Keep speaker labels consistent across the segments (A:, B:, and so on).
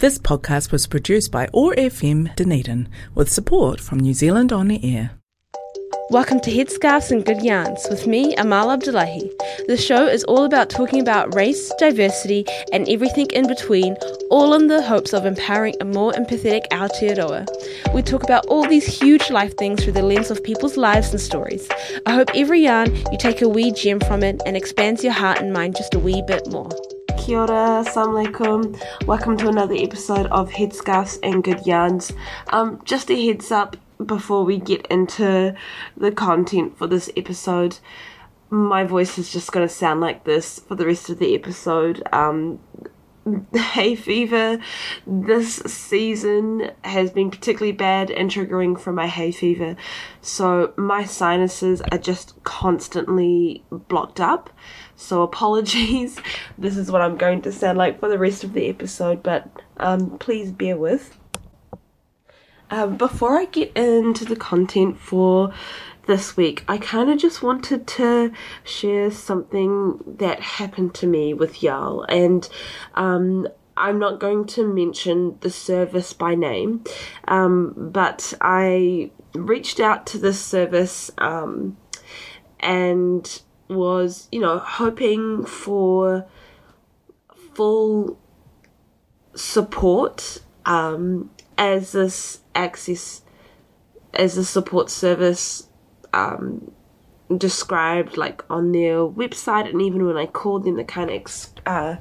A: This podcast was produced by OAR FM Dunedin with support from New Zealand On the Air.
B: Welcome to Headscarves and Good Yarns with me, Amal Abdullahi. The show is all about talking about race, diversity, and everything in between, all in the hopes of empowering a more empathetic Aotearoa. We talk about all these huge life things through the lens of people's lives and stories. I hope every yarn you take a wee gem from it and expands your heart and mind just a wee bit more.
C: Kia ora, alaikum. Welcome to another episode of Headscarves and Good Yarns. Um, just a heads up, before we get into the content for this episode, my voice is just going to sound like this for the rest of the episode. Um, hay fever this season has been particularly bad and triggering for my hay fever. So my sinuses are just constantly blocked up. So apologies. This is what I'm going to sound like for the rest of the episode, but um, please bear with. Um, before I get into the content for this week, I kind of just wanted to share something that happened to me with Y'all, and um, I'm not going to mention the service by name, um, but I reached out to this service um, and was, you know, hoping for full support um, as this access as a support service um, described like on their website and even when I called them they kind of ex- uh,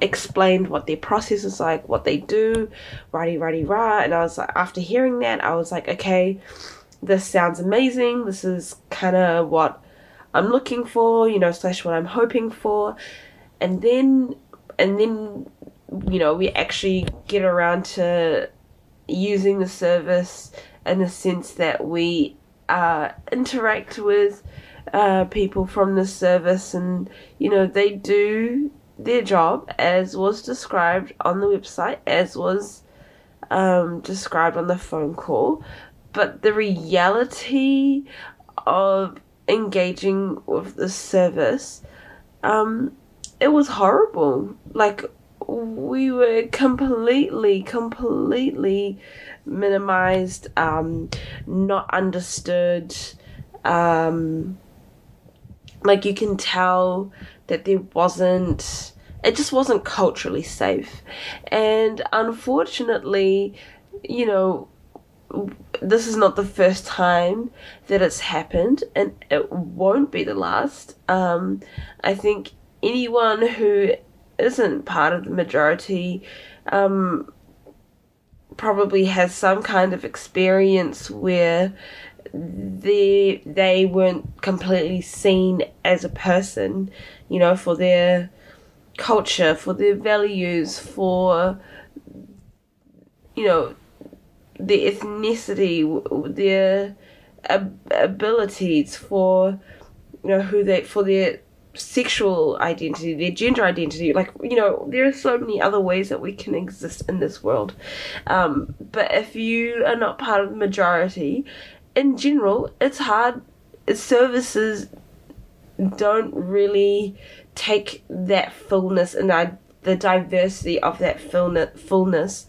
C: explained what their process is like what they do righty righty rah and I was like after hearing that I was like okay this sounds amazing this is kind of what I'm looking for you know slash what I'm hoping for. And then and then you know we actually get around to using the service in the sense that we uh, interact with uh, people from the service and you know they do their job as was described on the website as was um, described on the phone call. But the reality of engaging with the service um, it was horrible like we were completely, completely minimized, um, not understood. Um, like you can tell that there wasn't, it just wasn't culturally safe. And unfortunately, you know, this is not the first time that it's happened, and it won't be the last. Um, I think anyone who isn't part of the majority um, probably has some kind of experience where they they weren't completely seen as a person, you know, for their culture, for their values, for you know their ethnicity, their abilities, for you know who they for their sexual identity, their gender identity. Like, you know, there are so many other ways that we can exist in this world. Um, but if you are not part of the majority, in general, it's hard. Services don't really take that fullness and the diversity of that fullness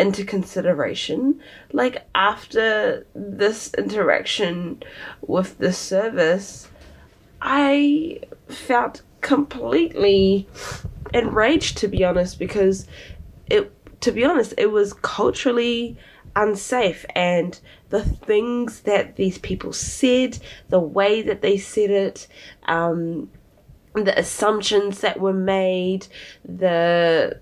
C: into consideration. Like, after this interaction with the service, I felt completely enraged to be honest because it to be honest it was culturally unsafe and the things that these people said the way that they said it um, the assumptions that were made the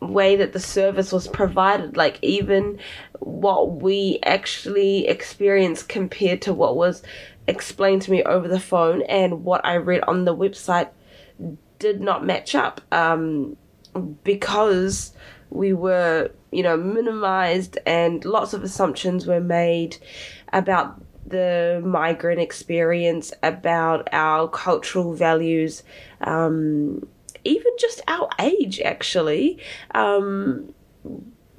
C: way that the service was provided like even what we actually experienced compared to what was explained to me over the phone and what I read on the website did not match up um, because we were, you know, minimized and lots of assumptions were made about the migrant experience, about our cultural values, um, even just our age, actually, um,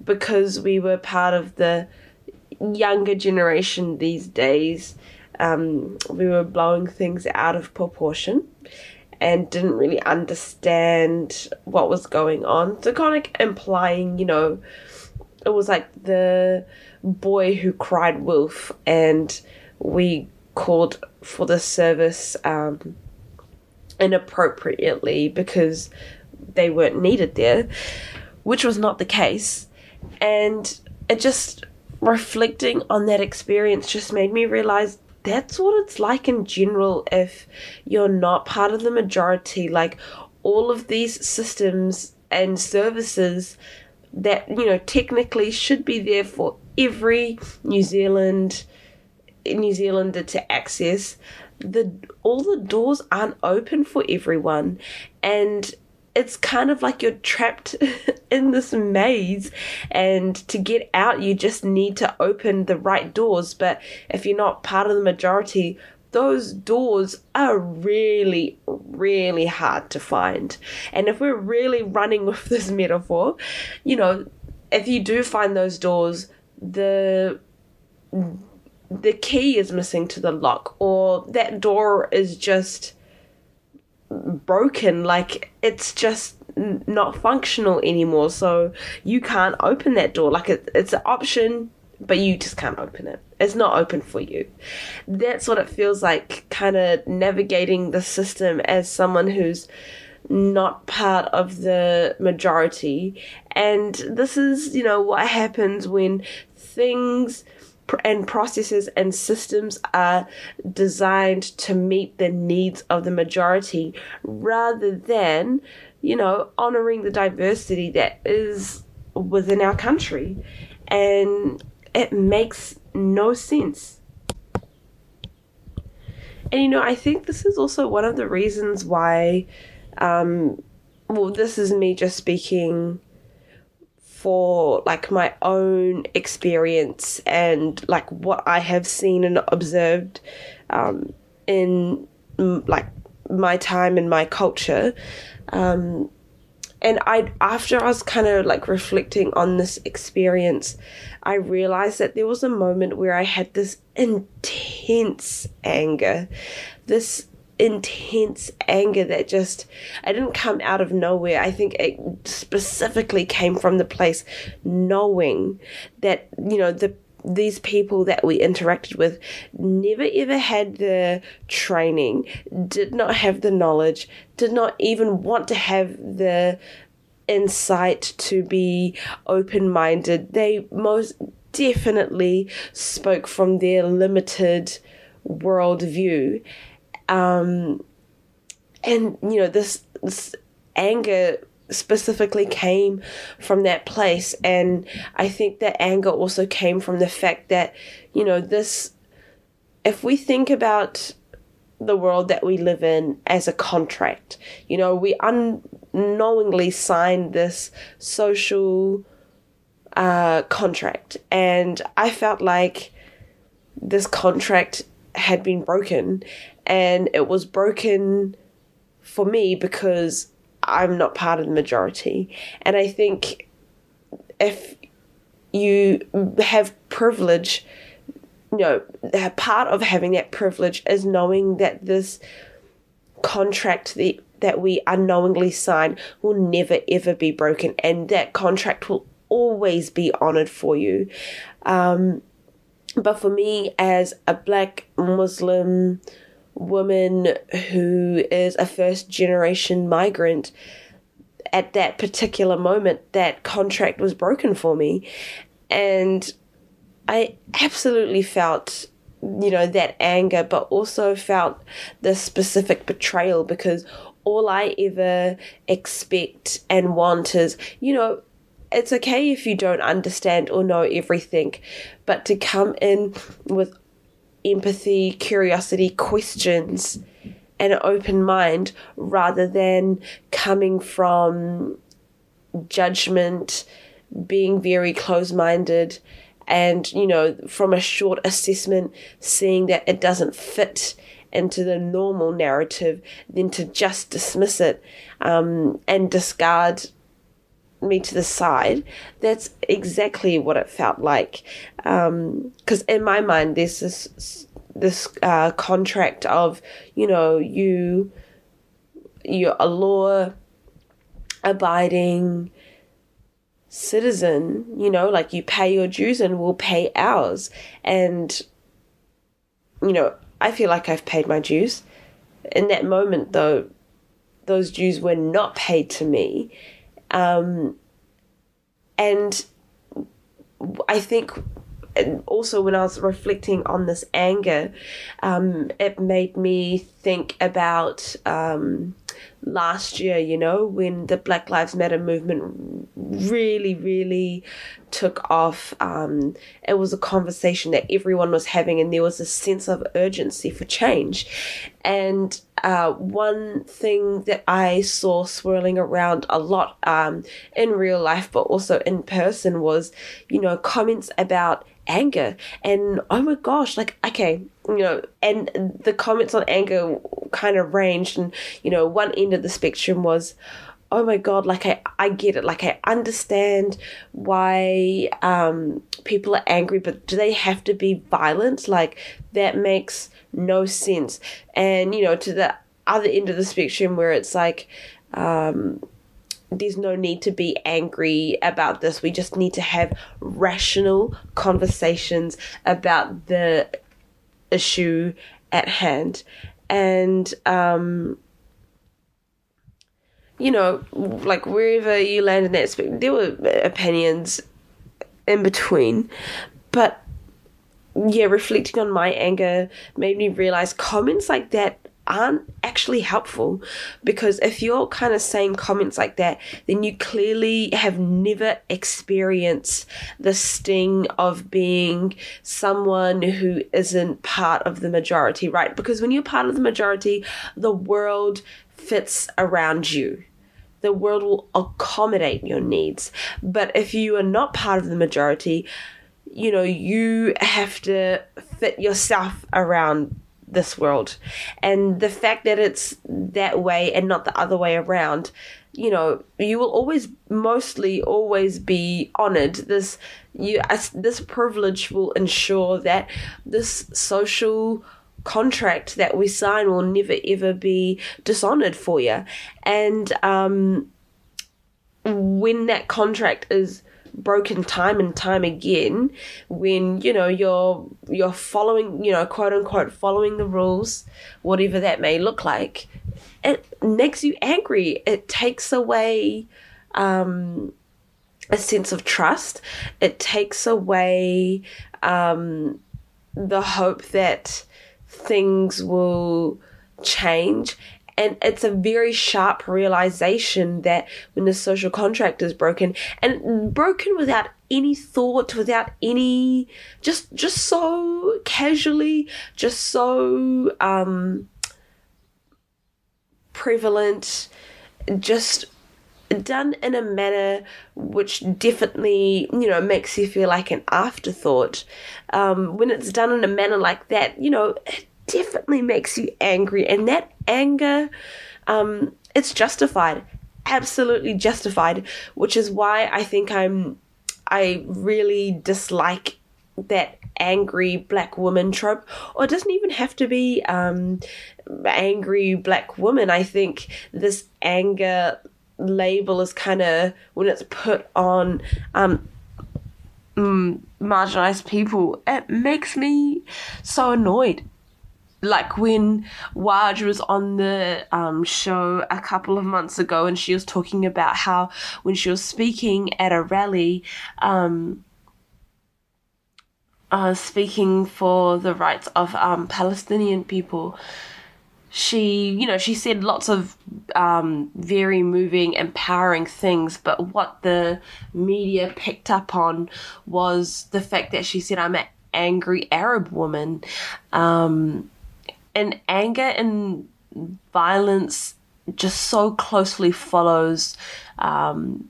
C: because we were part of the younger generation these days um, we were blowing things out of proportion. and didn't really understand what was going on. So kind of implying, you know, it was like the boy who cried wolf, and we called for the service um, inappropriately because they weren't needed there, which was not the case. And it just reflecting on that experience just made me realize that's what it's like in general if you're not part of the majority. Like all of these systems and services that, you know, technically should be there for every New Zealand New Zealander to access, the all the doors aren't open for everyone and it's kind of like you're trapped in this maze and to get out you just need to open the right doors. But if you're not part of the majority those doors are really really hard to find. And if we're really running with this metaphor you know if you do find those doors the the key is missing to the lock or that door is just broken like it's just not functional anymore. So you can't open that door. Like it, it's an option but you just can't open it. It's not open for you. That's what it feels like kind of navigating the system as someone who's not part of the majority. And this is you know what happens when things and processes and systems are designed to meet the needs of the majority rather than, you know, honoring the diversity that is within our country. And it makes no sense. And you know, I think this is also one of the reasons why, um, well, this is me just speaking for like my own experience and like what I have seen and observed um, in like my time in my culture. Um, and I, after I was kind of like reflecting on this experience, I realized that there was a moment where I had this intense anger, this intense anger that just I didn't come out of nowhere. I think it specifically came from the place knowing that you know the these people that we interacted with never ever had the training, did not have the knowledge, did not even want to have the insight to be open minded. They most definitely spoke from their limited worldview um, and you know this, this anger specifically came from that place. And i think that anger also came from the fact that you know this if we think about the world that we live in as a contract you know we unknowingly signed this social uh, contract. And i felt like this contract had been broken and it was broken for me because I'm not part of the majority. And I think if you have privilege, you know, part of having that privilege is knowing that this contract that that we unknowingly sign will never ever be broken, and that contract will always be honored for you. Um, but for me, as a black Muslim woman who is a first generation migrant, at that particular moment, that contract was broken for me. And I absolutely felt, you know, that anger, but also felt the specific betrayal because all I ever expect and want is, you know, it's okay if you don't understand or know everything, but to come in with empathy, curiosity, questions, and an open mind rather than coming from judgment, being very close minded, and, you know, from a short assessment, seeing that it doesn't fit into the normal narrative, then to just dismiss it um, and discard me to the side. That's exactly what it felt like. Because um, in my mind, this this uh, contract of you know you you're a law abiding citizen, you know, like you pay your dues and we'll pay ours. And, you know, I feel like I've paid my dues. In that moment, though, those dues were not paid to me. Um, and I think also when I was reflecting on this anger, um, it made me think about um, last year, you know, when the Black Lives Matter movement really, really took off. Um, it was a conversation that everyone was having, and there was a sense of urgency for change. And uh, one thing that I saw swirling around a lot um, in real life, but also in person, was, you know, comments about anger. And oh my gosh like okay you know and the comments on anger kind of ranged and you know one end of the spectrum was oh my god like i i get it. Like i understand why um people are angry but do they have to be violent? Like that makes no sense and you know to the other end of the spectrum where it's like um there's no need to be angry about this. We just need to have rational conversations about the issue at hand. And, um, you know, like wherever you land in that space, there were opinions in between. But yeah, reflecting on my anger made me realize comments like that aren't actually helpful because if you're kind of saying comments like that, then you clearly have never experienced the sting of being someone who isn't part of the majority, right? Because when you're part of the majority, the world fits around you. The world will accommodate your needs. But if you are not part of the majority, you know, you have to fit yourself around this world. And the fact that it's that way and not the other way around, you know, you will always mostly always be honored. This you this privilege will ensure that this social contract that we sign will never ever be dishonored for you. And um when that contract is broken time and time again when you know you're you're following you know quote unquote following the rules whatever that may look like. It makes you angry. It takes away um, a sense of trust. It takes away um, the hope that things will change and it's a very sharp realization that when the social contract is broken and broken without any thought without any just just so casually just so um prevalent just done in a manner which definitely you know makes you feel like an afterthought. Um, when it's done in a manner like that you know it definitely makes you angry and that anger, um, it's justified, absolutely justified, which is why I think I'm, I really dislike that angry black woman trope, or it doesn't even have to be um, angry black woman. I think this anger label is kind of when it's put on um, mm, marginalized people, it makes me so annoyed like when Waj was on the um, show a couple of months ago and she was talking about how when she was speaking at a rally, um, uh, speaking for the rights of um, Palestinian people, she, you know, she said lots of um, very moving, empowering things, but what the media picked up on was the fact that she said, I'm an angry Arab woman. Um, and anger and violence just so closely follows um,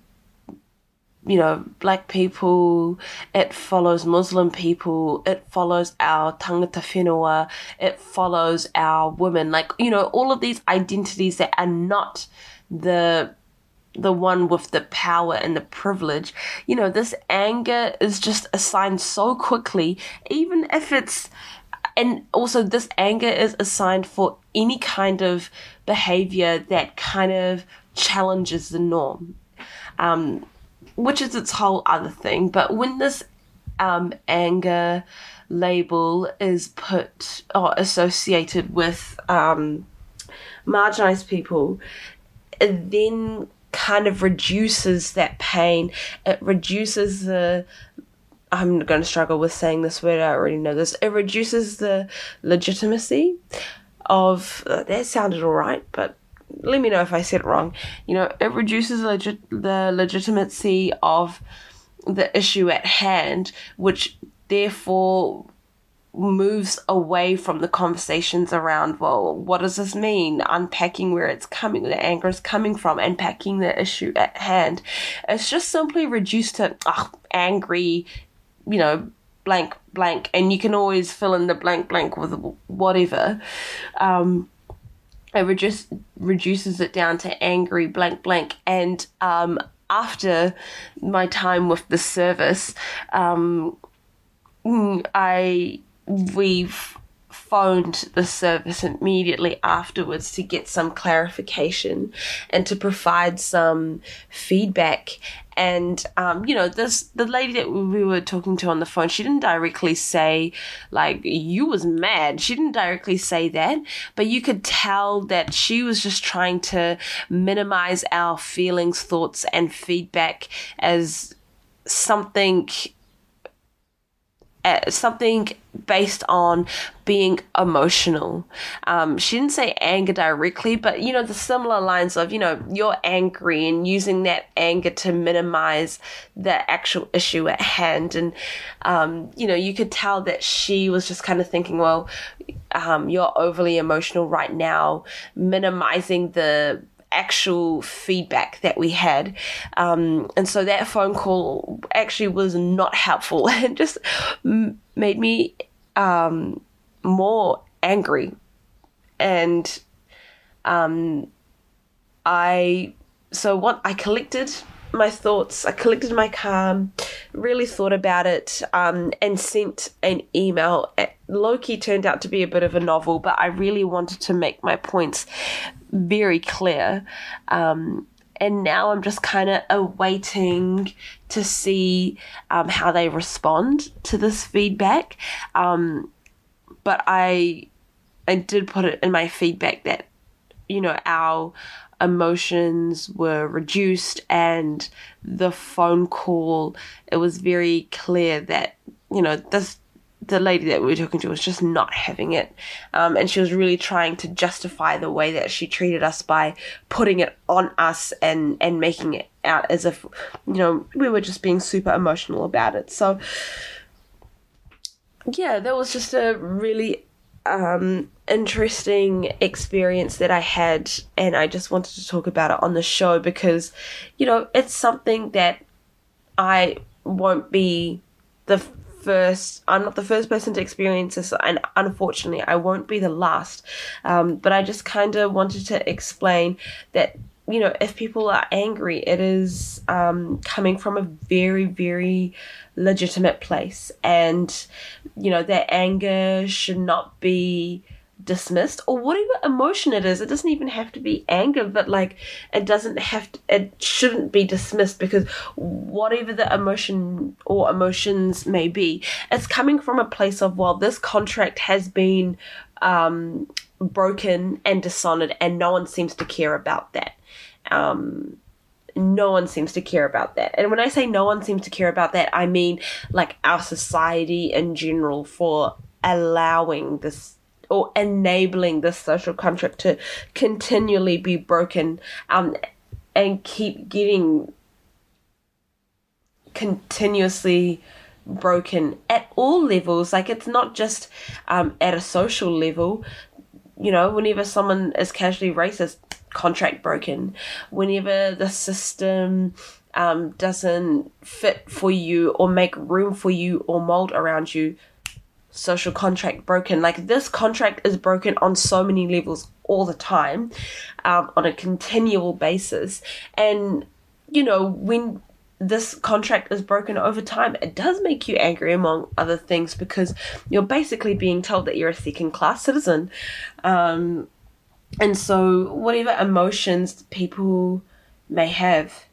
C: you know, black people, it follows Muslim people, it follows our tangata whenua, it follows our women. Like, you know, all of these identities that are not the the one with the power and the privilege. You know, this anger is just assigned so quickly, even if it's and also this anger is assigned for any kind of behavior that kind of challenges the norm, um, which is its whole other thing. But when this um, anger label is put or associated with um, marginalized people, it then kind of reduces that pain. It reduces the I'm going to struggle with saying this word. I already know this. It reduces the legitimacy of uh, that sounded all right, but let me know if I said it wrong. You know, it reduces the legitimacy of the issue at hand, which therefore moves away from the conversations around, well, what does this mean? Unpacking where it's coming, the anger is coming from, unpacking the issue at hand. It's just simply reduced to ugh, angry, you know, blank, blank, and you can always fill in the blank, blank with whatever. Um, it reduce, reduces it down to angry, blank, blank, and um, after my time with the service, um, I we've phoned the service immediately afterwards to get some clarification and to provide some feedback. And um, you know, this the lady that we were talking to on the phone, she didn't directly say like you was mad. She didn't directly say that, but you could tell that she was just trying to minimize our feelings, thoughts, and feedback as something uh, something based on being emotional. Um, she didn't say anger directly, but you know, the similar lines of, you know, you're angry and using that anger to minimize the actual issue at hand. And, um, you know, you could tell that she was just kind of thinking, well, um, you're overly emotional right now, minimizing the actual feedback that we had. Um, and so that phone call actually was not helpful and just made me um, more angry. And um, I, so what I collected my thoughts, I collected my calm, really thought about it, um, and sent an email. Loki turned out to be a bit of a novel, but I really wanted to make my points very clear. Um, and now I'm just kind of awaiting to see um, how they respond to this feedback. Um, but I, I did put it in my feedback that, you know, our emotions were reduced and the phone call, it was very clear that, you know, this the lady that we were talking to was just not having it. Um, and she was really trying to justify the way that she treated us by putting it on us and, and making it out as if, you know, we were just being super emotional about it. So, yeah, that was just a really um, interesting experience that I had. And I just wanted to talk about it on the show because, you know, it's something that I won't be the first i'm not the first person to experience this and unfortunately i won't be the last. Um, but i just kind of wanted to explain that you know if people are angry it is um, coming from a very very legitimate place. And you know their anger should not be dismissed or whatever emotion it is it doesn't even have to be anger but like it doesn't have to it shouldn't be dismissed because whatever the emotion or emotions may be it's coming from a place of well this contract has been um broken and dishonored and no one seems to care about that um no one seems to care about that. And when I say no one seems to care about that, I mean like our society in general for allowing this or enabling this social contract to continually be broken um, and keep getting continuously broken at all levels. Like it's not just um, at a social level. You know, whenever someone is casually racist, contract broken. Whenever the system um, doesn't fit for you or make room for you or mold around you, social contract broken. Like this contract is broken on so many levels all the time, um, on a continual basis. And, you know, when this contract is broken over time, it does make you angry, among other things, because you're basically being told that you're a second class citizen. Um, and so, whatever emotions people may have,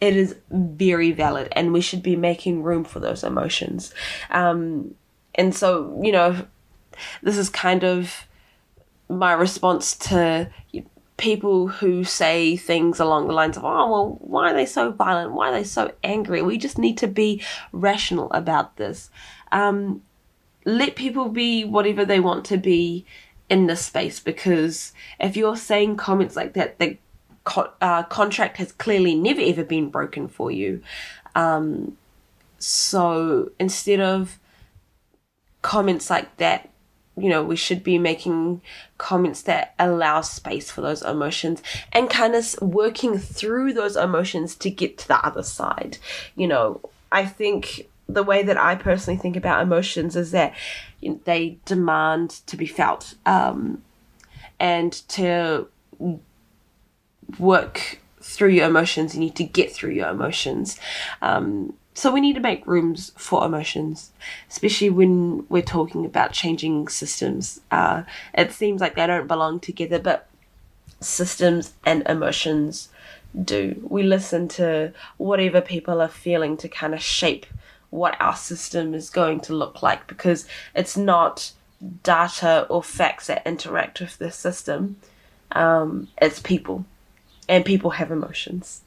C: it is very valid, and we should be making room for those emotions. Um, and so, you know, this is kind of my response to people who say things along the lines of, oh, well, why are they so violent? Why are they so angry? We just need to be rational about this. Um, let people be whatever they want to be in this space because if you're saying comments like that, the co- uh, contract has clearly never ever been broken for you. Um, so instead of comments like that, you know, we should be making comments that allow space for those emotions and kind of working through those emotions to get to the other side. You know, I think the way that I personally think about emotions is that they demand to be felt um, and to work through your emotions. You need to get through your emotions. Um, so we need to make rooms for emotions, especially when we're talking about changing systems. Uh, it seems like they don't belong together, but systems and emotions do. We listen to whatever people are feeling to kind of shape what our system is going to look like because it's not data or facts that interact with the system, um, it's people, and people have emotions.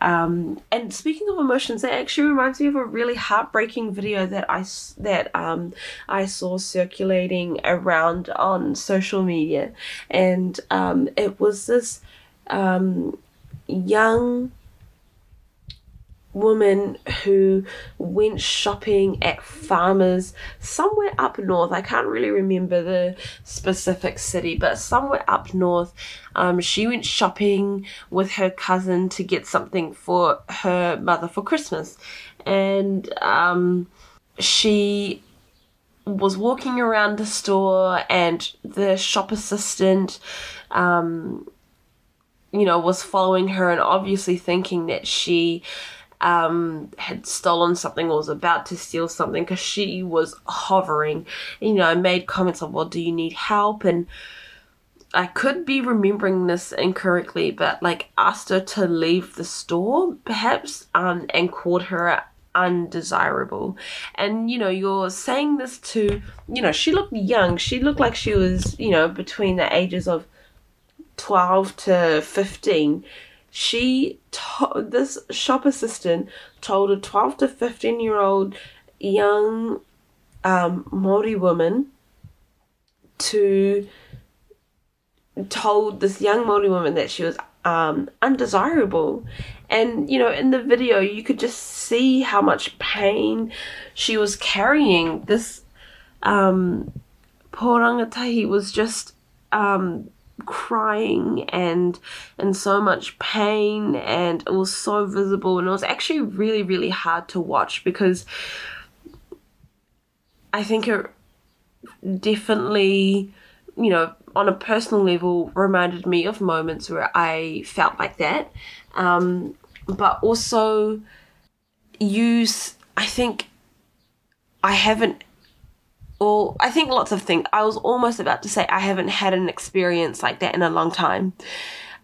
C: Um, and speaking of emotions, that actually reminds me of a really heartbreaking video that I that um, I saw circulating around on social media, and um, it was this um, young woman who went shopping at farmers somewhere up north. I can't really remember the specific city, but somewhere up north. Um, she went shopping with her cousin to get something for her mother for Christmas. And um, she was walking around the store, and the shop assistant. Um, you know, was following her and obviously thinking that she um, had stolen something or was about to steal something because she was hovering. You know, made comments of, well, do you need help? And I could be remembering this incorrectly, but like asked her to leave the store, perhaps, um, and called her undesirable. And you know, you're saying this to, you know, she looked young. She looked like she was, you know, between the ages of 12 to 15 she to- this shop assistant told a 12 to 15 year old young um, Maori woman to told this young Maori woman that she was um, undesirable. And, you know, in the video, you could just see how much pain she was carrying. This um, poor rangatahi was just um, crying and in so much pain and it was so visible and it was actually really really hard to watch because I think it definitely you know on a personal level reminded me of moments where I felt like that. Um, but also use I think I haven't well, I think lots of things. I was almost about to say I haven't had an experience like that in a long time.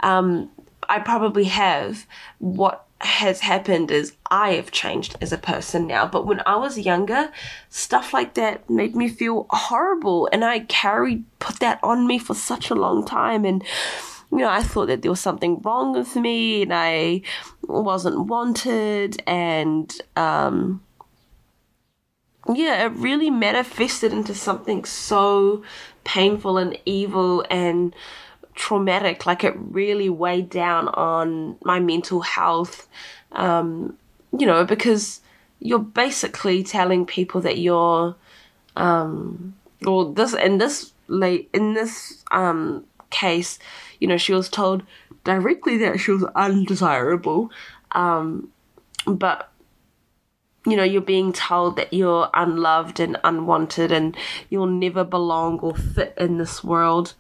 C: Um, I probably have. What has happened is I have changed as a person now. But when I was younger, stuff like that made me feel horrible, and I carried put that on me for such a long time. And you know, I thought that there was something wrong with me, and I wasn't wanted, and um, yeah, it really manifested into something so painful and evil and traumatic. Like it really weighed down on my mental health. Um, you know, because you're basically telling people that you're, um, or this in this late in this um case, you know, she was told directly that she was undesirable. Um, but you know, you're being told that you're unloved and unwanted and you'll never belong or fit in this world.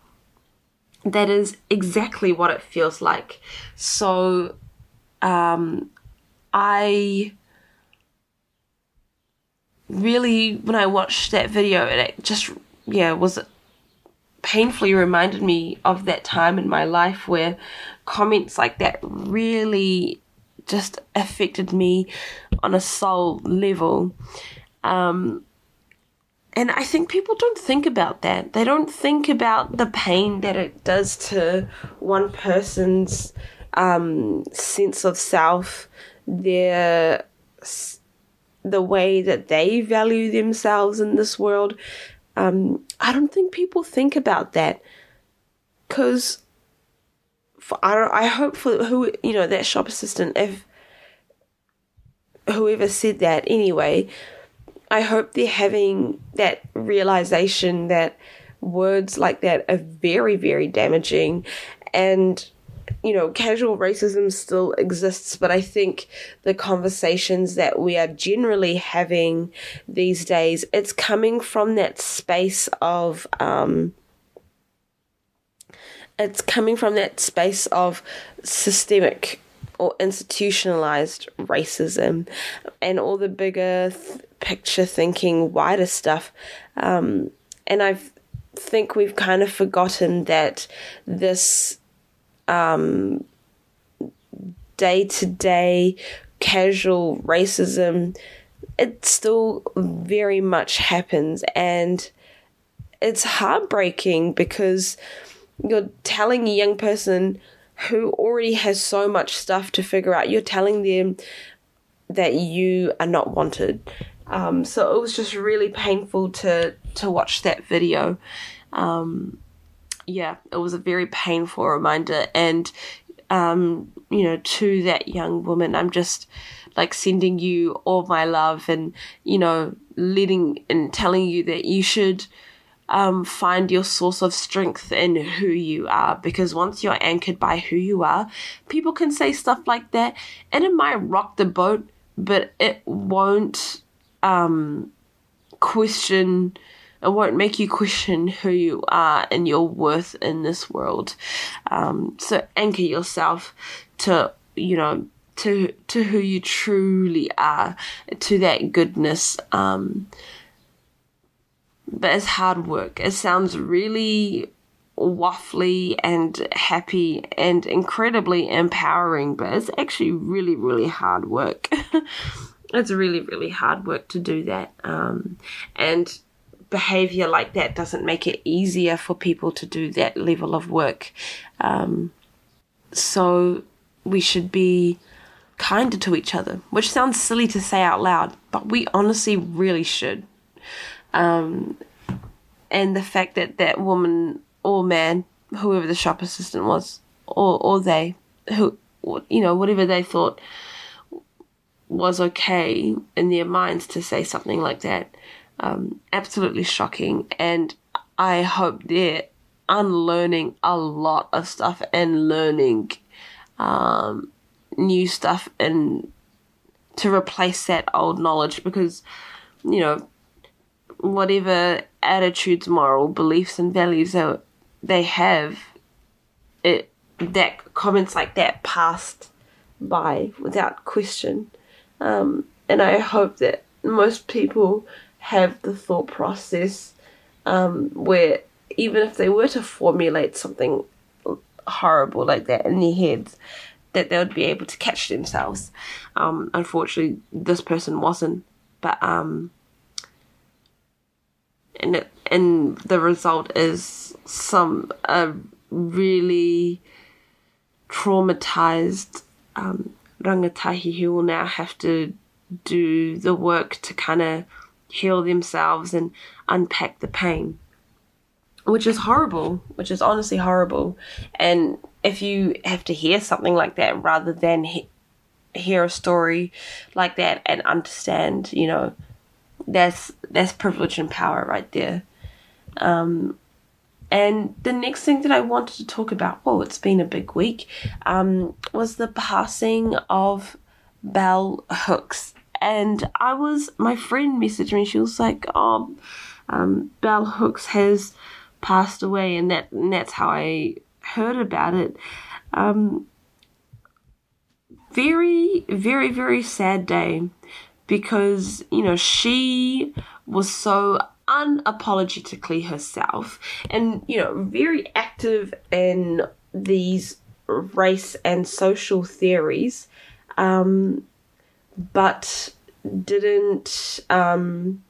C: That is exactly what it feels like. So, um, I really, when I watched that video, it just, yeah, was painfully reminded me of that time in my life where comments like that really just affected me on a soul level. Um, and I think people don't think about that. They don't think about the pain that it does to one person's um, sense of self, their the way that they value themselves in this world. Um, I don't think people think about that because I. I hope for who you know that shop assistant if whoever said that anyway. I hope they're having that realization that words like that are very, very damaging and you know, casual racism still exists, but I think the conversations that we are generally having these days, it's coming from that space of, um, it's coming from that space of systemic or institutionalized racism and all the bigger th- picture thinking, wider stuff. Um, and I think we've kind of forgotten that this day to day casual racism, it still very much happens. And it's heartbreaking because you're telling a young person who already has so much stuff to figure out, you're telling them that you are not wanted. Um, so it was just really painful to to watch that video. Um, yeah, it was a very painful reminder. And, um, you know, to that young woman, I'm just like sending you all my love and, you know, letting and telling you that you should um, find your source of strength in who you are because once you're anchored by who you are, people can say stuff like that and it might rock the boat, but it won't um, question it won't make you question who you are and your worth in this world. Um, so anchor yourself to, you know, to to who you truly are, to that goodness. Um, but it's hard work. It sounds really waffly and happy and incredibly empowering, but it's actually really, really hard work. it's really, really hard work to do that. Um, and behavior like that doesn't make it easier for people to do that level of work. Um, so we should be kinder to each other, which sounds silly to say out loud, but we honestly really should. Um, and the fact that that woman or man, whoever the shop assistant was, or or they, who you know whatever they thought was okay in their minds to say something like that um, absolutely shocking. And I hope they're unlearning a lot of stuff and learning um, new stuff and to replace that old knowledge because, you know, whatever attitudes, moral beliefs, and values that they have, it that comments like that passed by without question. Um, and I hope that most people have the thought process um, where even if they were to formulate something horrible like that in their heads, that they would be able to catch themselves. Um, unfortunately, this person wasn't, but um, and and the result is some a really traumatized um, rangatahi who will now have to do the work to kind of heal themselves and unpack the pain. Which is horrible, which is honestly horrible. And if you have to hear something like that rather than he- hear a story like that and understand, you know, that's that's privilege and power right there. Um, and the next thing that I wanted to talk about, oh, it's been a big week, um, was the passing of Bell Hooks and I was my friend messaged me. She was like, "Oh, um, Bell Hooks has passed away," and that and that's how I heard about it. Um, very, very, very sad day because, you know, she was so unapologetically herself and, you know, very active in these race and social theories, um, but didn't, um,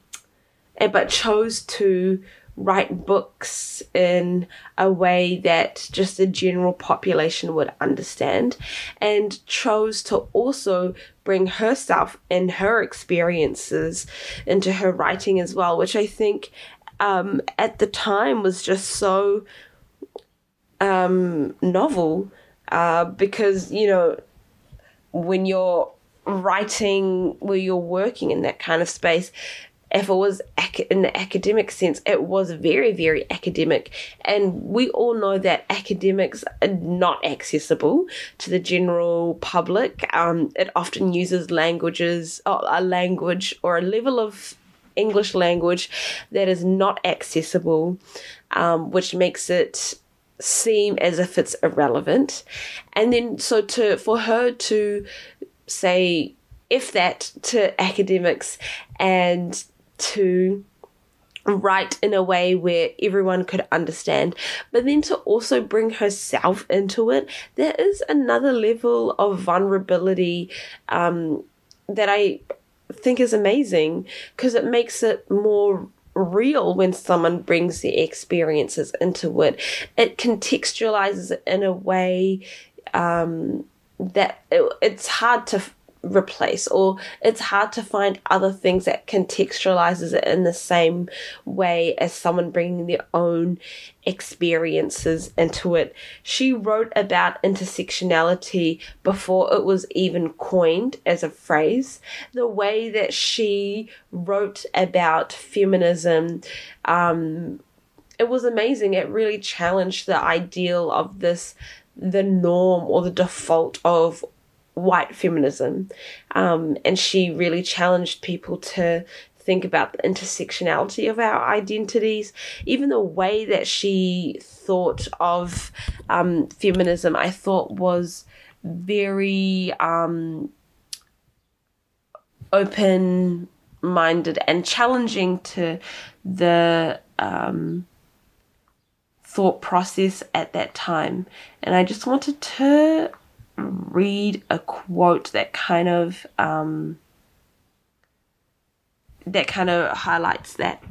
C: but chose to write books in a way that just the general population would understand and chose to also bring herself and her experiences into her writing as well which i think um, at the time was just so um, novel uh, because you know when you're writing where you're working in that kind of space if it was in the academic sense, it was very, very academic. And we all know that academics are not accessible to the general public. Um, it often uses languages, a language or a level of English language that is not accessible, um, which makes it seem as if it's irrelevant. And then, so to for her to say, if that to academics and to write in a way where everyone could understand, but then to also bring herself into it, there is another level of vulnerability um, that I think is amazing because it makes it more real when someone brings their experiences into it. It contextualizes it in a way um, that it, it's hard to replace or it's hard to find other things that contextualizes it in the same way as someone bringing their own experiences into it. She wrote about intersectionality before it was even coined as a phrase. The way that she wrote about feminism um, it was amazing. It really challenged the ideal of this the norm or the default of white feminism. Um, and she really challenged people to think about the intersectionality of our identities. Even the way that she thought of um, feminism, I thought was very um, open minded and challenging to the um, thought process at that time. And I just wanted to read a quote that kind of um, that kind of highlights that.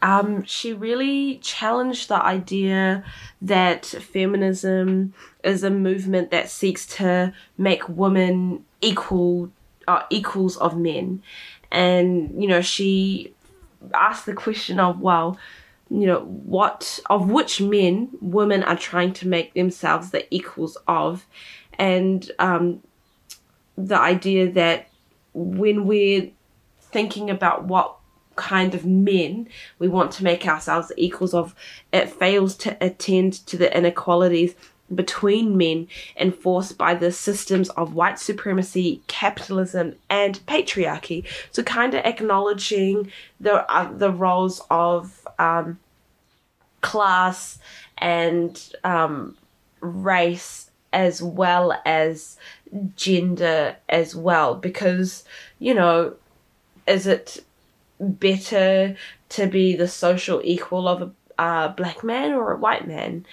C: Um, she really challenged the idea that feminism is a movement that seeks to make women equal uh, equals of men, and you know she asked the question of well you know what of which men women are trying to make themselves the equals of and um, the idea that when we're thinking about what kind of men we want to make ourselves the equals of it fails to attend to the inequalities between men enforced by the systems of white supremacy, capitalism, and patriarchy. So, kind of acknowledging the uh, the roles of um, class and um, race as well as gender as well, because you know, is it better to be the social equal of a uh, black man or a white man?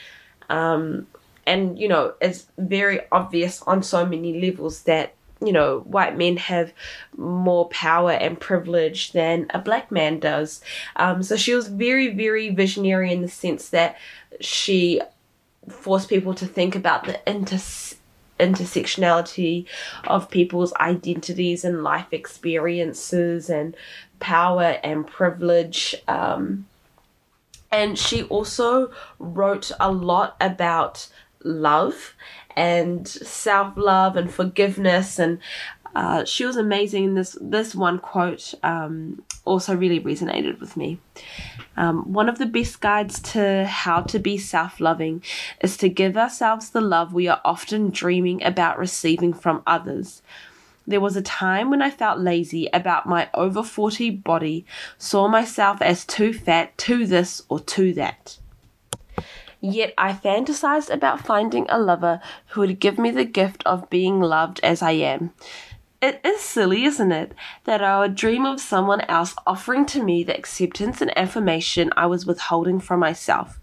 C: Um, and you know it's very obvious on so many levels that you know white men have more power and privilege than a black man does. Um, so she was very very visionary in the sense that she forced people to think about the inter intersectionality of people's identities and life experiences and power and privilege. Um, and she also wrote a lot about love and self love and forgiveness and uh, she was amazing. This this one quote um, also really resonated with me. Um, one of the best guides to how to be self loving is to give ourselves the love we are often dreaming about receiving from others. There was a time when I felt lazy about my over 40 body, saw myself as too fat, too this or too that. Yet I fantasized about finding a lover who would give me the gift of being loved as I am. It is silly, isn't it, that I would dream of someone else offering to me the acceptance and affirmation I was withholding from myself.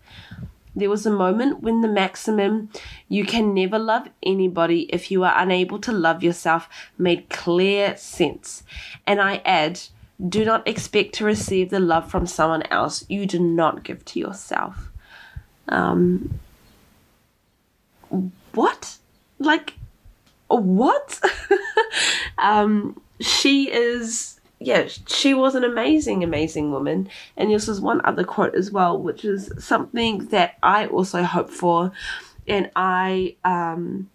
C: There was a moment when the maximum you can never love anybody if you are unable to love yourself made clear sense. And I add, do not expect to receive the love from someone else you do not give to yourself. Um, what? Like, what? um, she is yeah, she was an amazing, amazing woman. And this was one other quote as well, which is something that I also hope for, and I um,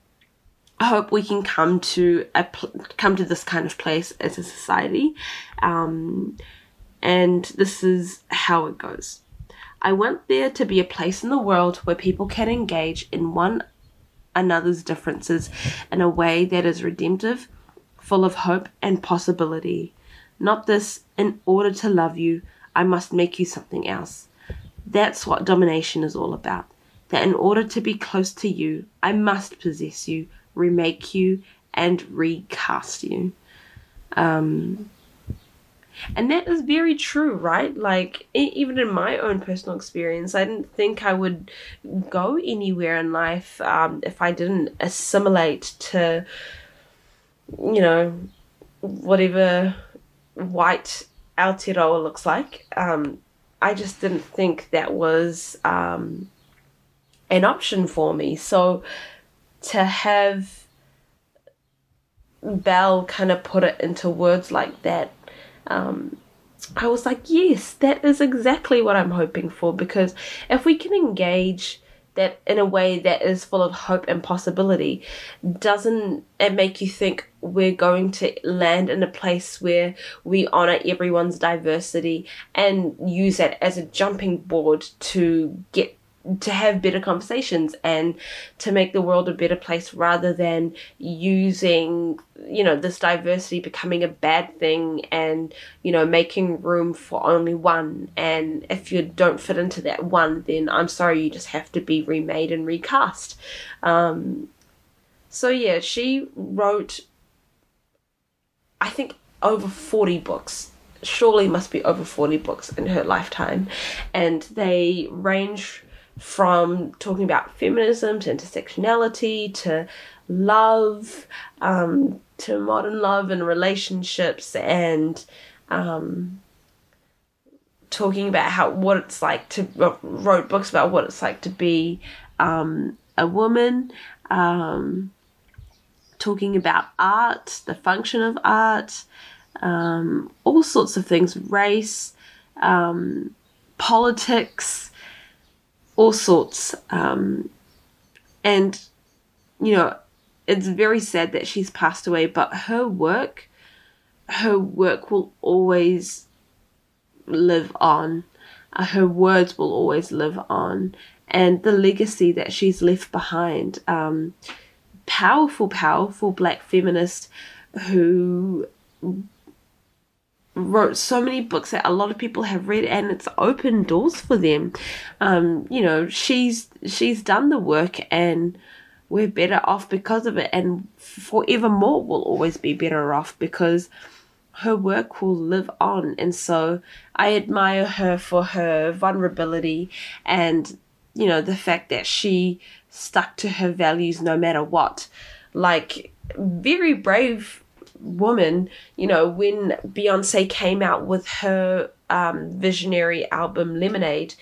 C: I hope we can come to a pl- come to this kind of place as a society. Um, and this is how it goes. I want there to be a place in the world where people can engage in one another's differences in a way that is redemptive, full of hope and possibility. Not this, in order to love you, I must make you something else. That's what domination is all about. That in order to be close to you, I must possess you, remake you, and recast you. Um, and that is very true, right? Like, even in my own personal experience, I didn't think I would go anywhere in life um, if I didn't assimilate to, you know, whatever white Aotearoa looks like. Um, I just didn't think that was um, an option for me. So to have bell kind of put it into words like that um, I was like, yes, that is exactly what I'm hoping for because if we can engage that in a way that is full of hope and possibility, doesn't it make you think we're going to land in a place where we honor everyone's diversity and use that as a jumping board to get to have better conversations and to make the world a better place rather than using you know this diversity becoming a bad thing and you know making room for only one. And if you don't fit into that one then i'm sorry you just have to be remade and recast. Um, so yeah she wrote i think over 40 books. Surely must be over 40 books in her lifetime. And they range from talking about feminism to intersectionality to love um, to modern love and relationships and um, talking about how what it's like to wrote books about what it's like to be um, a woman um, talking about art the function of art um, all sorts of things race um, politics all sorts. Um, and, you know, it's very sad that she's passed away, but her work, her work will always live on. Uh, her words will always live on. And the legacy that she's left behind. Um, powerful, powerful black feminist who wrote so many books that a lot of people have read and it's opened doors for them. Um, you know she's she's done the work and we're better off because of it and forevermore we'll always be better off because her work will live on. And so i admire her for her vulnerability and you know the fact that she stuck to her values no matter what. Like very brave woman, you know, when Beyonce came out with her um, visionary album Lemonade,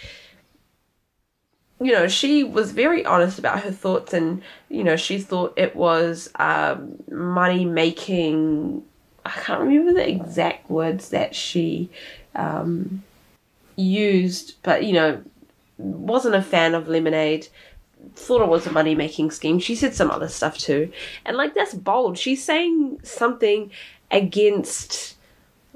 C: you know, she was very honest about her thoughts, and you know, she thought it was um, money making. I can't remember the exact words that she um, used, but you know, wasn't a fan of Lemonade thought it was a money making scheme. She said some other stuff too. And like that's bold. She's saying something against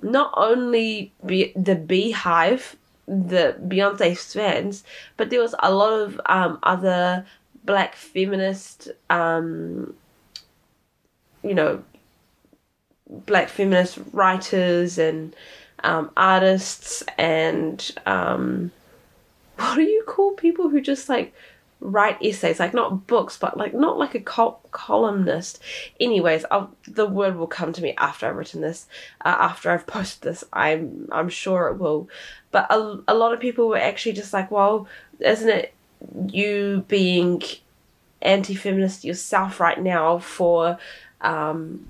C: not only be, the BeyHive, the Beyonce fans, but there was a lot of um, other black feminist, um, you know, black feminist writers and um, artists and um, what do you call people who just like write essays, like not books, but like not like a col- columnist. Anyways, I'll, the word will come to me after I've written this, uh, after I've posted this. I'm I'm sure it will. But a, a lot of people were actually just like, well, isn't it you being anti-feminist yourself right now for um,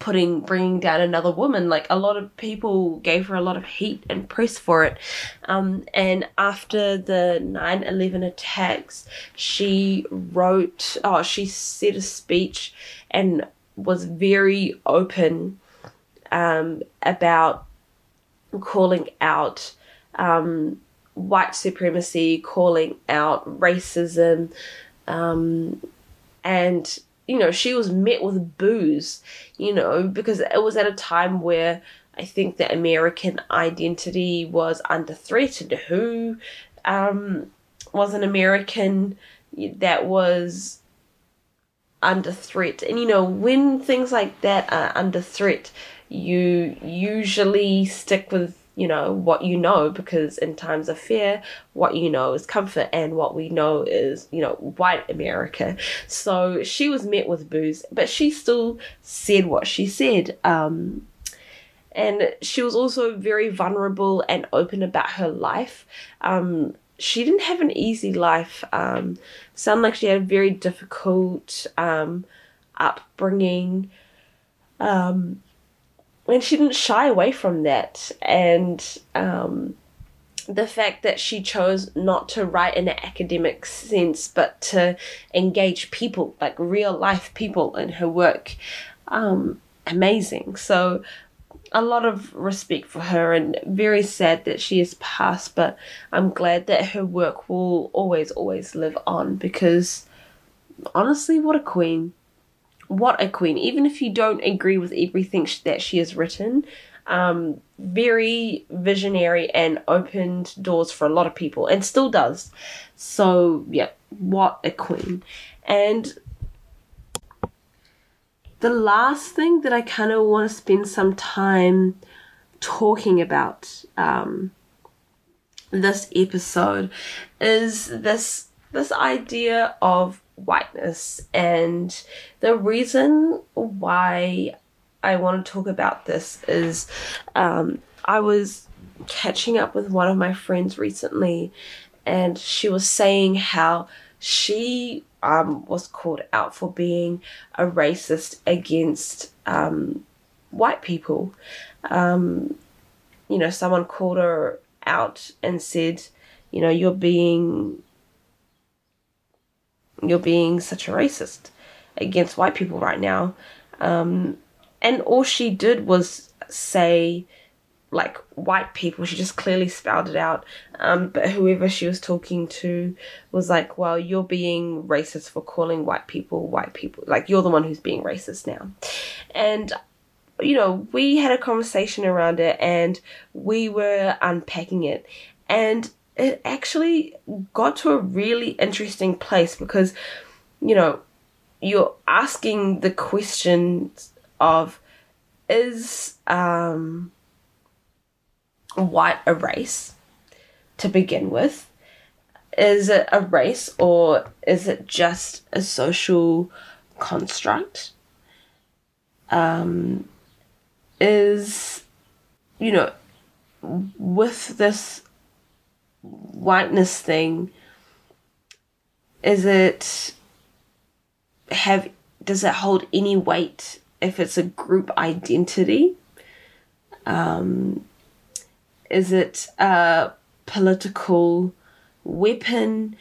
C: putting bringing down another woman. Like a lot of people gave her a lot of heat and press for it. Um, and after the 9-11 attacks she wrote oh she said a speech and was very open um, about calling out um, white supremacy calling out racism um, and you know, she was met with boos, you know, because it was at a time where I think the American identity was under threat and who um, was an American that was under threat. And, you know, when things like that are under threat, you usually stick with you know what you know because in times of fear what you know is comfort and what we know is you know white america. So she was met with boos, but she still said what she said um and she was also very vulnerable and open about her life. Um she didn't have an easy life. Um like she had a very difficult um upbringing. Um and she didn't shy away from that. And um, the fact that she chose not to write in an academic sense, but to engage people, like real life people, in her work, um, amazing. So, a lot of respect for her, and very sad that she has passed. But I'm glad that her work will always, always live on because honestly, what a queen! What a queen. Even if you don't agree with everything that she has written, um, very visionary and opened doors for a lot of people and still does. So, yeah, what a queen. And the last thing that I kind of want to spend some time talking about um, this episode is this this idea of whiteness. And the reason why I want to talk about this is um, I was catching up with one of my friends recently, and she was saying how she um, was called out for being a racist against um, white people. Um, you know, someone called her out and said, you know, you're being you're being such a racist against white people right now. Um, and all she did was say, like, white people. She just clearly spelled it out. Um, but whoever she was talking to was like, well, you're being racist for calling white people white people. Like, you're the one who's being racist now. And you know, we had a conversation around it and we were unpacking it. And it actually got to a really interesting place because, you know, you're asking the question of is um, white a race to begin with? Is it a race or is it just a social construct? Um, is, you know, with this whiteness thing is it have does it hold any weight if it's a group identity? Um, is it a political weapon?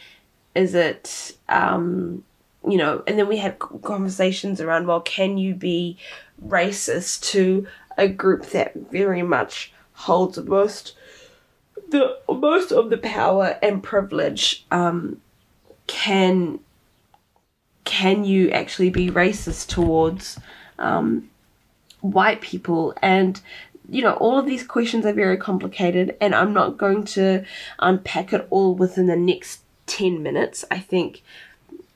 C: Is it um, you know and then we had conversations around well can you be racist to a group that very much holds the most the most of the power and privilege um, can can you actually be racist towards um, white people? And you know all of these questions are very complicated and i'm not going to unpack it all within the next 10 minutes. I think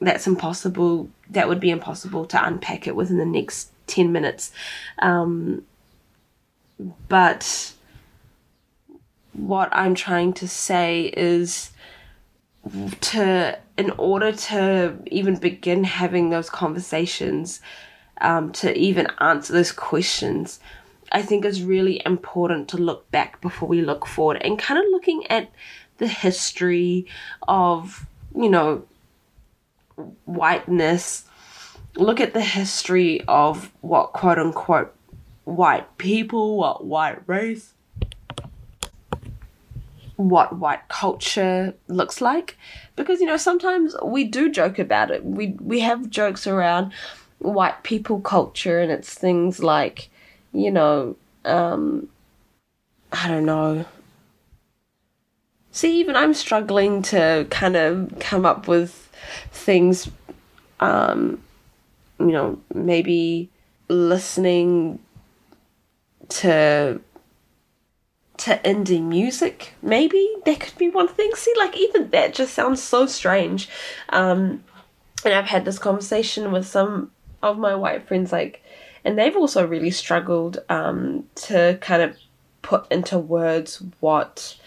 C: that's impossible that would be impossible to unpack it within the next 10 minutes. Um, but what I'm trying to say is to in order to even begin having those conversations, um, to even answer those questions, I think is really important to look back before we look forward and kind of looking at the history of, you know, whiteness. Look at the history of what quote unquote white people, what white race, what white culture looks like. Because, you know, sometimes we do joke about it. We we have jokes around white people culture and it's things like, you know, um I don't know. See, even I'm struggling to kind of come up with things um you know, maybe listening to to indie music maybe that could be one thing. See like even that just sounds so strange. Um and i've had this conversation with some of my white friends like and they've also really struggled um to kind of put into words what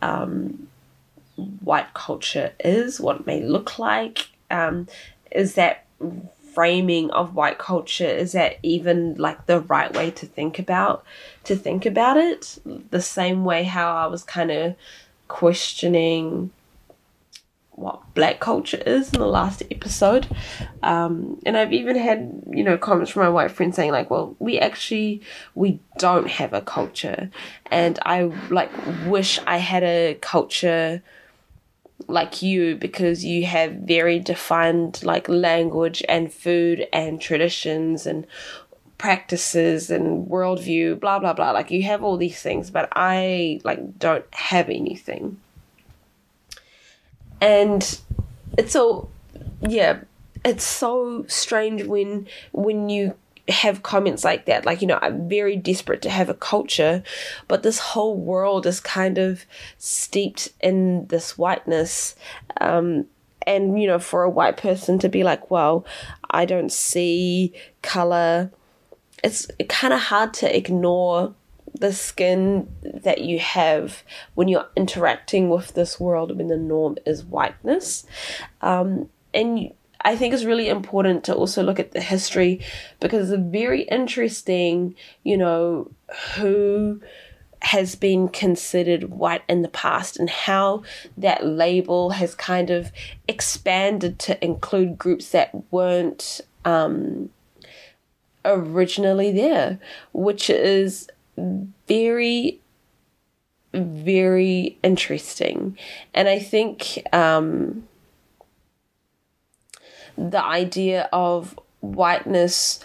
C: um white culture is what it may look like. Um is that framing of white culture is that even like the right way to think about to think about it. The same way how i was kind of questioning what black culture is in the last episode. Um, and i've even had you know comments from my white friends saying like well we actually we don't have a culture. And i like wish i had a culture like you because you have very defined like language and food and traditions and practices and worldview, blah blah blah. Like you have all these things, but I like don't have anything. And it's all yeah, it's so strange when when you have comments like that. Like you know i'm very desperate to have a culture but this whole world is kind of steeped in this whiteness um, and you know for a white person to be like well i don't see color it's kind of hard to ignore the skin that you have when you're interacting with this world when the norm is whiteness. Um, and I think it's really important to also look at the history because it's very interesting, you know, who has been considered white in the past and how that label has kind of expanded to include groups that weren't um, originally there, which is very, very interesting. And I think. Um, the idea of whiteness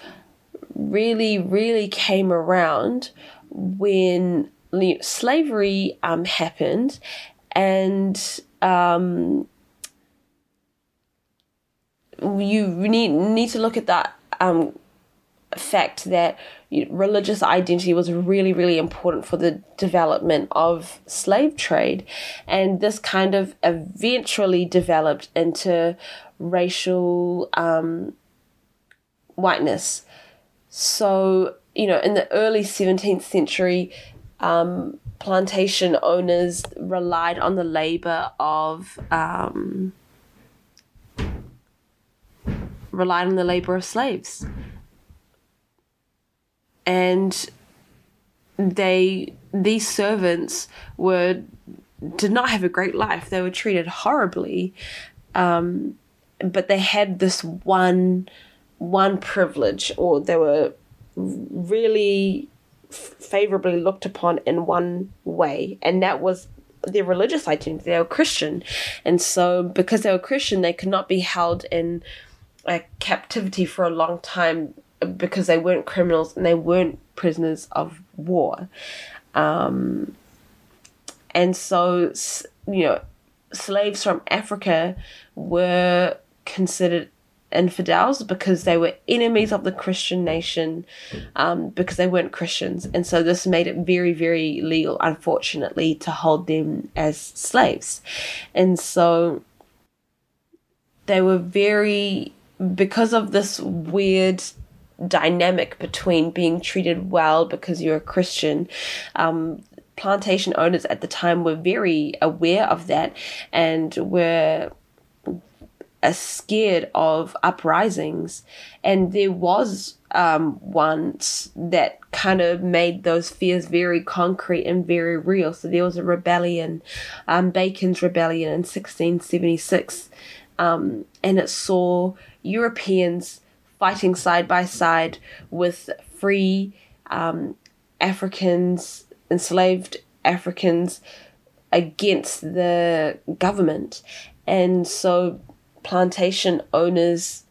C: really, really came around when slavery um, happened, and um, you need need to look at that um, fact that religious identity was really, really important for the development of slave trade, and this kind of eventually developed into racial um, whiteness. So, you know, in the early 17th century, um, plantation owners relied on the labor of um, relied on the labor of slaves, and they these servants were did not have a great life. They were treated horribly. Um, but they had this one one privilege or they were really favorably looked upon in one way and that was their religious identity they were christian and so because they were christian they could not be held in a captivity for a long time because they weren't criminals and they weren't prisoners of war um, and so you know slaves from africa were considered infidels because they were enemies of the Christian nation um, because they weren't Christians. And so this made it very, very legal, unfortunately, to hold them as slaves. And so they were very, because of this weird dynamic between being treated well because you're a Christian. Um, plantation owners at the time were very aware of that and were scared of uprisings. And there was um, one that kind of made those fears very concrete and very real. So there was a rebellion, um, Bacon's Rebellion in 1676, um, and it saw Europeans fighting side by side with free um, Africans, enslaved Africans against the government. And so plantation owners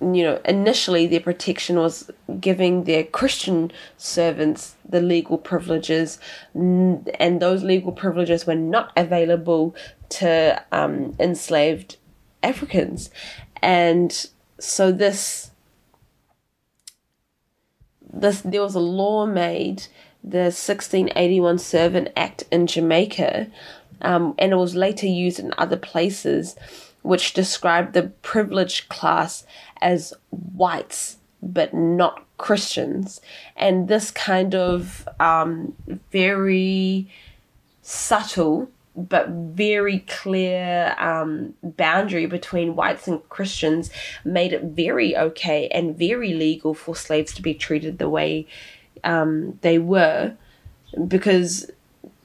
C: you know, initially their protection was giving their Christian servants the legal privileges, and those legal privileges were not available to um, enslaved Africans. And so this, this there was a law made, the 1681 Servant Act in Jamaica, um, and it was later used in other places, which described the privileged class as whites but not Christians. And this kind of um, very subtle but very clear um, boundary between whites and Christians made it very okay and very legal for slaves to be treated the way um, they were because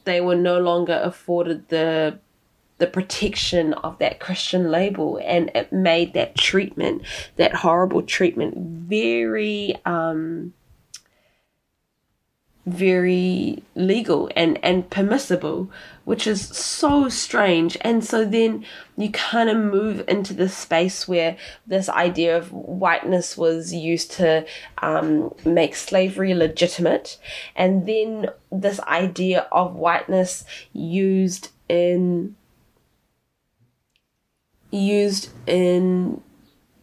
C: they were no longer afforded the the protection of that Christian label, and it made that treatment, that horrible treatment, very, um, very legal and and permissible, which is so strange. And so then you kind of move into this space where this idea of whiteness was used to um, make slavery legitimate, and then this idea of whiteness used in used in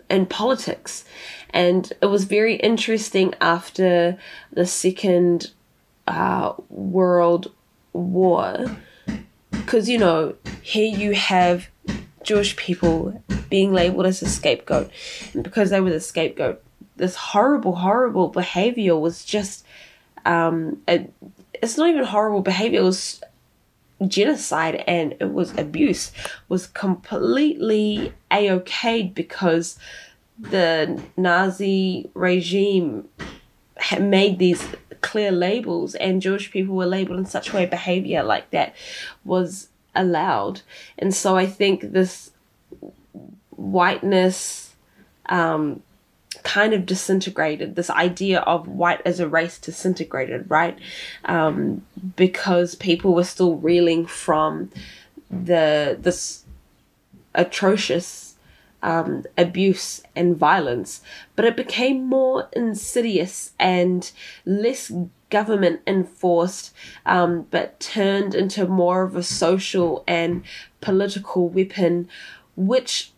C: in politics and it was very interesting after the second uh, world war. Because you know here you have jewish people being labeled as a scapegoat. And because they were the scapegoat this horrible horrible behavior was just um, it, it's not even horrible behavior it was genocide and it was abuse was completely a-okay because the Nazi regime had made these clear labels and Jewish people were labeled in such a way behavior like that was allowed. And so I think this whiteness um, kind of disintegrated. This idea of white as a race disintegrated, right? Um, because people were still reeling from the this atrocious um, abuse and violence, but it became more insidious and less government enforced, um, but turned into more of a social and political weapon, which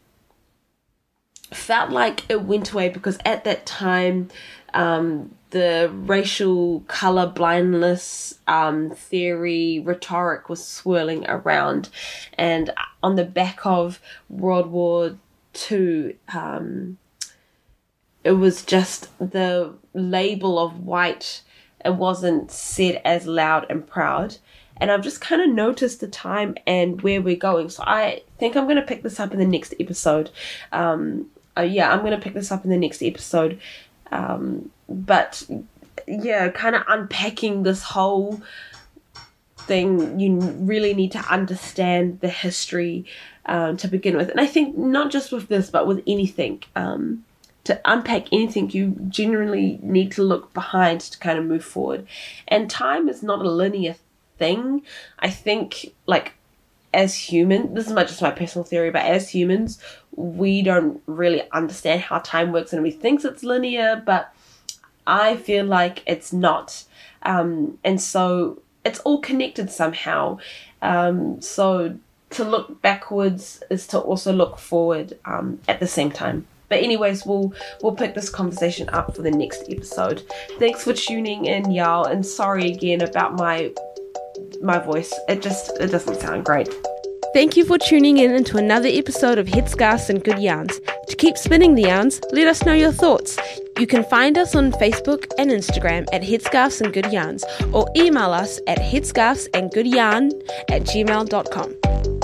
C: felt like it went away because at that time um, the racial color blindness um, theory rhetoric was swirling around and on the back of world war ii um, it was just the label of white it wasn't said as loud and proud and I've just kind of noticed the time and where we're going. So I think I'm going to pick this up in the next episode. Um, uh, yeah, I'm gonna pick this up in the next episode. Um, but yeah, kind of unpacking this whole thing, you really need to understand the history um, to begin with. And I think not just with this, but with anything. Um, to unpack anything, you generally need to look behind to kind of move forward. And time is not a linear thing. I think, like, as human, this is not just my personal theory, but as humans, we don't really understand how time works and we think it's linear, but I feel like it's not. Um, and so it's all connected somehow. Um, so to look backwards is to also look forward um, at the same time. But anyways, we'll we'll pick this conversation up for the next episode. Thanks for tuning in, y'all, and sorry again about my my voice. It just it doesn't sound great.
B: Thank you for tuning in into another episode of Headscarves and Good Yarns. To keep spinning the yarns, let us know your thoughts. You can find us on Facebook and Instagram at Headscarves and Good Yarns or email us at headscarvesandgoodyarn at gmail.com.